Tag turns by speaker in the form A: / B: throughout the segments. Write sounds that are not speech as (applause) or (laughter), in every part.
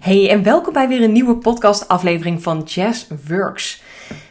A: Hey en welkom bij weer een nieuwe podcast-aflevering van Jazz Works.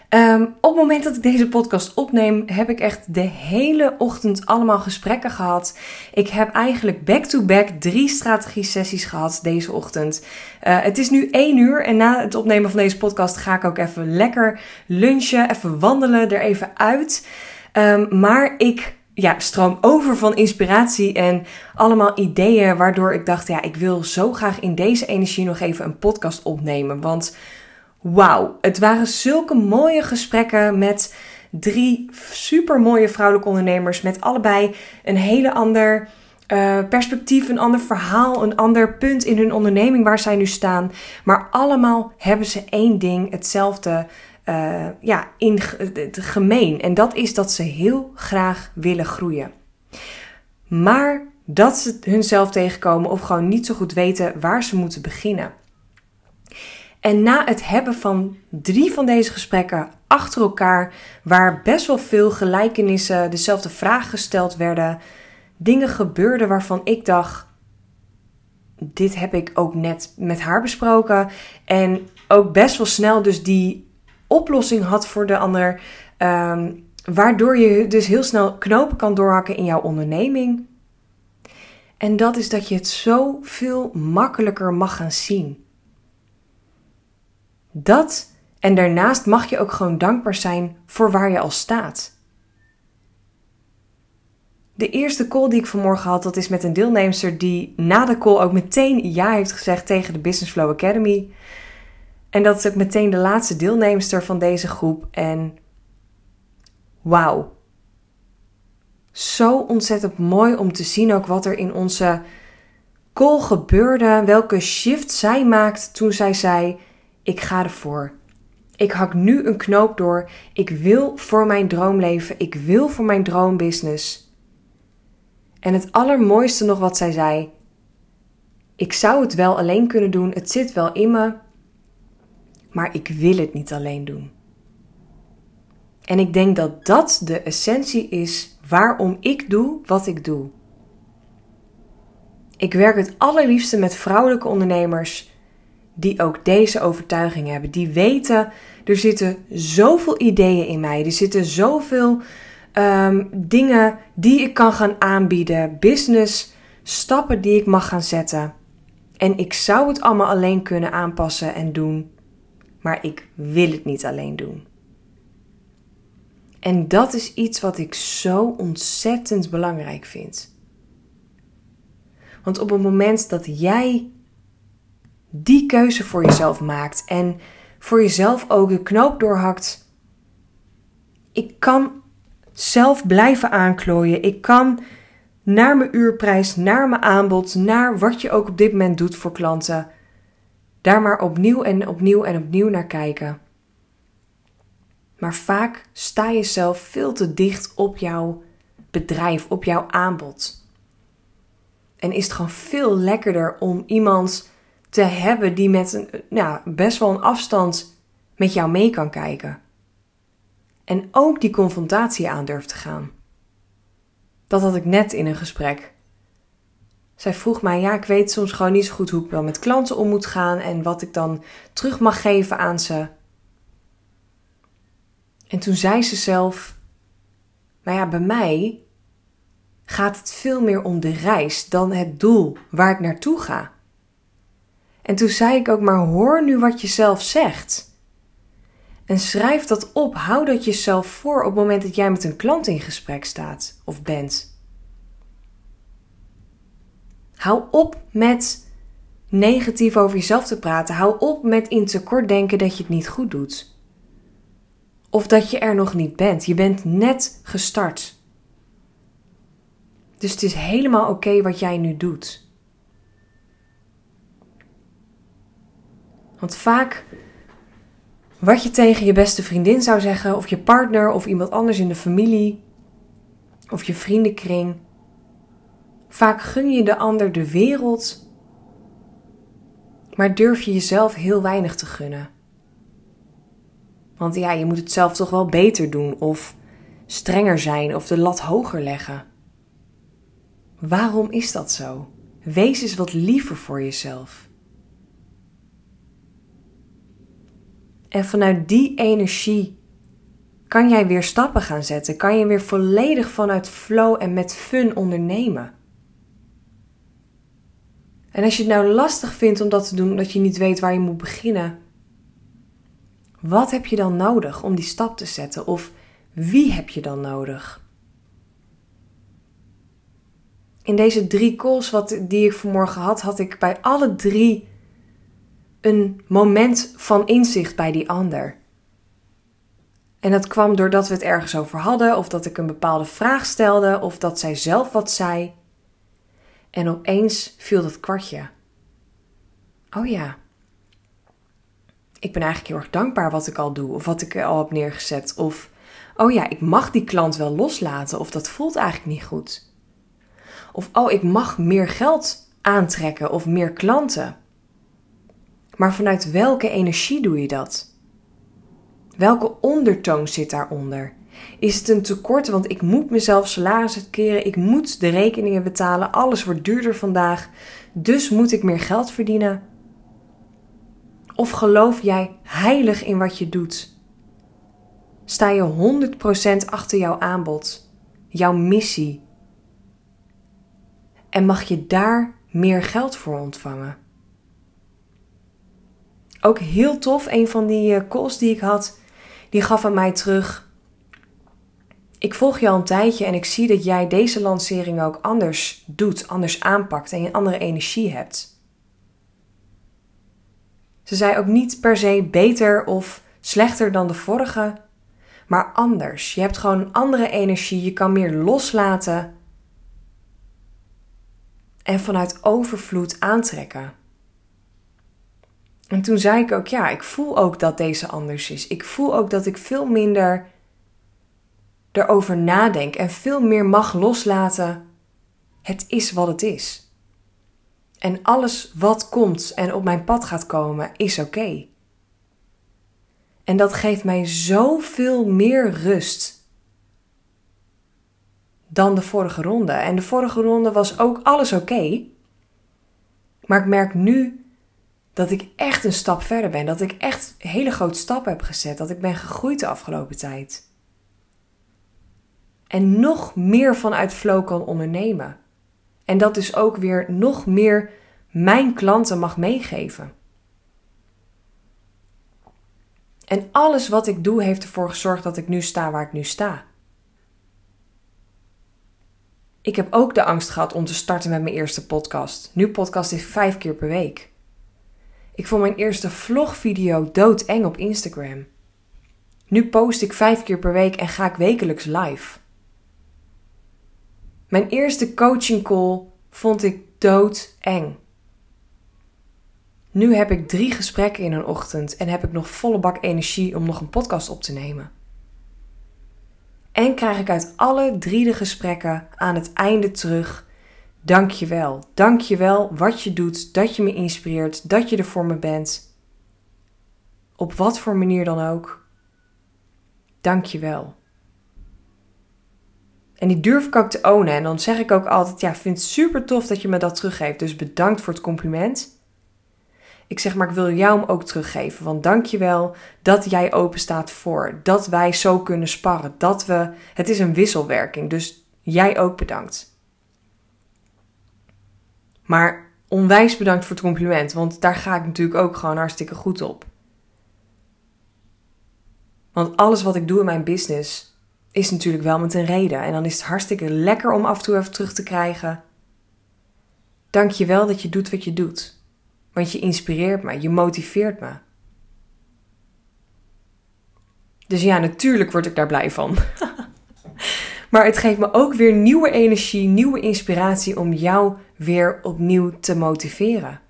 A: Um, op het moment dat ik deze podcast opneem, heb ik echt de hele ochtend allemaal gesprekken gehad. Ik heb eigenlijk back-to-back drie strategie-sessies gehad deze ochtend. Uh, het is nu één uur en na het opnemen van deze podcast ga ik ook even lekker lunchen, even wandelen, er even uit. Um, maar ik ja, stroom over van inspiratie en allemaal ideeën, waardoor ik dacht, ja, ik wil zo graag in deze energie nog even een podcast opnemen. Want wauw, het waren zulke mooie gesprekken met drie super mooie vrouwelijke ondernemers, met allebei een hele ander uh, perspectief, een ander verhaal, een ander punt in hun onderneming waar zij nu staan. Maar allemaal hebben ze één ding, hetzelfde uh, ja, in het gemeen. En dat is dat ze heel graag willen groeien. Maar dat ze hunzelf tegenkomen of gewoon niet zo goed weten waar ze moeten beginnen. En na het hebben van drie van deze gesprekken achter elkaar, waar best wel veel gelijkenissen, dezelfde vragen gesteld werden, dingen gebeurden waarvan ik dacht: dit heb ik ook net met haar besproken. En ook best wel snel dus die oplossing had voor de ander. Ehm, waardoor je dus heel snel knopen kan doorhakken in jouw onderneming. En dat is dat je het zoveel makkelijker mag gaan zien. Dat en daarnaast mag je ook gewoon dankbaar zijn voor waar je al staat. De eerste call die ik vanmorgen had, dat is met een deelnemster die na de call ook meteen ja heeft gezegd tegen de Business Flow Academy. En dat is ook meteen de laatste deelnemster van deze groep. En wauw. Zo ontzettend mooi om te zien ook wat er in onze call gebeurde. Welke shift zij maakt toen zij zei: Ik ga ervoor. Ik hak nu een knoop door. Ik wil voor mijn droomleven. Ik wil voor mijn droombusiness. En het allermooiste nog wat zij zei: Ik zou het wel alleen kunnen doen. Het zit wel in me maar ik wil het niet alleen doen. En ik denk dat dat de essentie is waarom ik doe wat ik doe. Ik werk het allerliefste met vrouwelijke ondernemers die ook deze overtuiging hebben. Die weten, er zitten zoveel ideeën in mij. Er zitten zoveel um, dingen die ik kan gaan aanbieden. Business, stappen die ik mag gaan zetten. En ik zou het allemaal alleen kunnen aanpassen en doen maar ik wil het niet alleen doen. En dat is iets wat ik zo ontzettend belangrijk vind. Want op het moment dat jij die keuze voor jezelf maakt en voor jezelf ook de knoop doorhakt, ik kan zelf blijven aanklooien. Ik kan naar mijn uurprijs, naar mijn aanbod, naar wat je ook op dit moment doet voor klanten, daar maar opnieuw en opnieuw en opnieuw naar kijken. Maar vaak sta je zelf veel te dicht op jouw bedrijf, op jouw aanbod. En is het gewoon veel lekkerder om iemand te hebben die met een, nou, best wel een afstand met jou mee kan kijken. En ook die confrontatie aan durft te gaan. Dat had ik net in een gesprek. Zij vroeg mij, ja, ik weet soms gewoon niet zo goed hoe ik wel met klanten om moet gaan en wat ik dan terug mag geven aan ze. En toen zei ze zelf, nou ja, bij mij gaat het veel meer om de reis dan het doel waar ik naartoe ga. En toen zei ik ook, maar hoor nu wat je zelf zegt. En schrijf dat op, hou dat jezelf voor op het moment dat jij met een klant in gesprek staat of bent. Hou op met negatief over jezelf te praten. Hou op met in tekort denken dat je het niet goed doet. Of dat je er nog niet bent. Je bent net gestart. Dus het is helemaal oké wat jij nu doet. Want vaak wat je tegen je beste vriendin zou zeggen, of je partner, of iemand anders in de familie, of je vriendenkring, Vaak gun je de ander de wereld, maar durf je jezelf heel weinig te gunnen. Want ja, je moet het zelf toch wel beter doen of strenger zijn of de lat hoger leggen. Waarom is dat zo? Wees eens wat liever voor jezelf. En vanuit die energie kan jij weer stappen gaan zetten. Kan je weer volledig vanuit flow en met fun ondernemen. En als je het nou lastig vindt om dat te doen, omdat je niet weet waar je moet beginnen, wat heb je dan nodig om die stap te zetten? Of wie heb je dan nodig? In deze drie calls wat, die ik vanmorgen had, had ik bij alle drie een moment van inzicht bij die ander. En dat kwam doordat we het ergens over hadden, of dat ik een bepaalde vraag stelde, of dat zij zelf wat zei. En opeens viel dat kwartje. Oh ja. Ik ben eigenlijk heel erg dankbaar wat ik al doe, of wat ik al heb neergezet. Of, oh ja, ik mag die klant wel loslaten, of dat voelt eigenlijk niet goed. Of, oh, ik mag meer geld aantrekken of meer klanten. Maar vanuit welke energie doe je dat? Welke ondertoon zit daaronder? Is het een tekort, want ik moet mezelf salaris keren, ik moet de rekeningen betalen, alles wordt duurder vandaag, dus moet ik meer geld verdienen? Of geloof jij heilig in wat je doet? Sta je 100% achter jouw aanbod, jouw missie? En mag je daar meer geld voor ontvangen? Ook heel tof, een van die eh, calls die ik had, die gaf aan mij terug. Ik volg je al een tijdje en ik zie dat jij deze lancering ook anders doet, anders aanpakt en je een andere energie hebt. Ze zei ook niet per se beter of slechter dan de vorige, maar anders. Je hebt gewoon een andere energie, je kan meer loslaten en vanuit overvloed aantrekken. En toen zei ik ook, ja, ik voel ook dat deze anders is. Ik voel ook dat ik veel minder erover nadenk en veel meer mag loslaten. Het is wat het is. En alles wat komt en op mijn pad gaat komen, is oké. En dat geeft mij zoveel meer rust dan de vorige ronde. En de vorige ronde was ook alles oké. Maar ik merk nu dat ik echt een stap verder ben. Dat ik echt hele grote stappen heb gezet. Dat ik ben gegroeid de afgelopen tijd. En nog meer vanuit flow kan ondernemen. En dat dus ook weer nog meer mijn klanten mag meegeven. En alles wat ik doe heeft ervoor gezorgd dat ik nu sta waar ik nu sta. Ik heb ook de angst gehad om te starten met mijn eerste podcast. Nu podcast ik vijf keer per week. Ik vond mijn eerste vlogvideo doodeng op Instagram. Nu post ik vijf keer per week en ga ik wekelijks live. Mijn eerste coaching call vond ik doodeng. Nu heb ik drie gesprekken in een ochtend en heb ik nog volle bak energie om nog een podcast op te nemen. En krijg ik uit alle drie de gesprekken aan het einde terug Dank je wel. Dank je wel wat je doet, dat je me inspireert, dat je er voor me bent. Op wat voor manier dan ook. Dank je wel. En die durf ik ook te ownen. En dan zeg ik ook altijd: Ja, vind het super tof dat je me dat teruggeeft. Dus bedankt voor het compliment. Ik zeg maar, ik wil jou hem ook teruggeven. Want dank je wel dat jij open staat voor. Dat wij zo kunnen sparren. Dat we. Het is een wisselwerking. Dus jij ook bedankt. Maar onwijs bedankt voor het compliment, want daar ga ik natuurlijk ook gewoon hartstikke goed op. Want alles wat ik doe in mijn business is natuurlijk wel met een reden. En dan is het hartstikke lekker om af en toe even terug te krijgen. Dank je wel dat je doet wat je doet. Want je inspireert me, je motiveert me. Dus ja, natuurlijk word ik daar blij van. (laughs) Maar het geeft me ook weer nieuwe energie, nieuwe inspiratie om jou weer opnieuw te motiveren.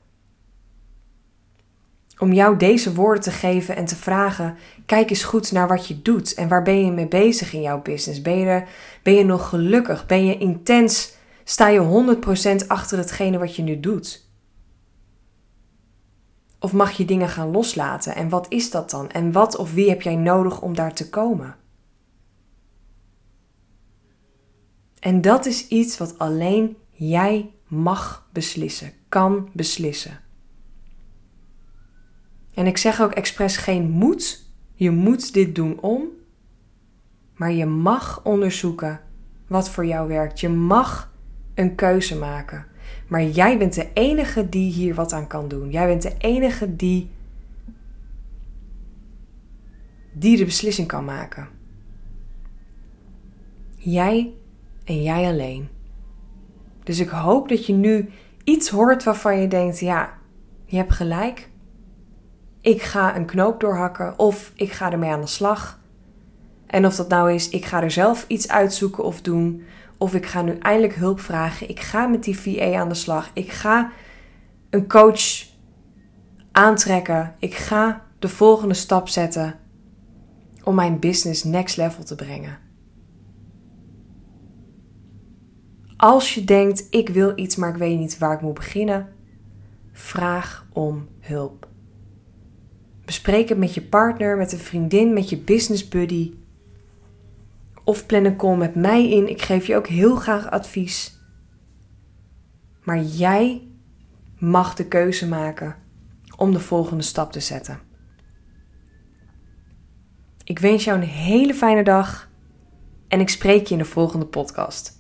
A: Om jou deze woorden te geven en te vragen: kijk eens goed naar wat je doet en waar ben je mee bezig in jouw business? Ben je, ben je nog gelukkig? Ben je intens? Sta je 100% achter hetgene wat je nu doet? Of mag je dingen gaan loslaten? En wat is dat dan? En wat of wie heb jij nodig om daar te komen? En dat is iets wat alleen jij mag beslissen, kan beslissen. En ik zeg ook expres geen moet. Je moet dit doen om. Maar je mag onderzoeken wat voor jou werkt. Je mag een keuze maken. Maar jij bent de enige die hier wat aan kan doen. Jij bent de enige die die de beslissing kan maken. Jij en jij alleen. Dus ik hoop dat je nu iets hoort waarvan je denkt: ja, je hebt gelijk. Ik ga een knoop doorhakken of ik ga ermee aan de slag. En of dat nou is, ik ga er zelf iets uitzoeken of doen, of ik ga nu eindelijk hulp vragen. Ik ga met die VA aan de slag. Ik ga een coach aantrekken. Ik ga de volgende stap zetten om mijn business next level te brengen. Als je denkt, ik wil iets, maar ik weet niet waar ik moet beginnen, vraag om hulp. Bespreek het met je partner, met een vriendin, met je business buddy. Of plan een call met mij in. Ik geef je ook heel graag advies. Maar jij mag de keuze maken om de volgende stap te zetten. Ik wens jou een hele fijne dag en ik spreek je in de volgende podcast.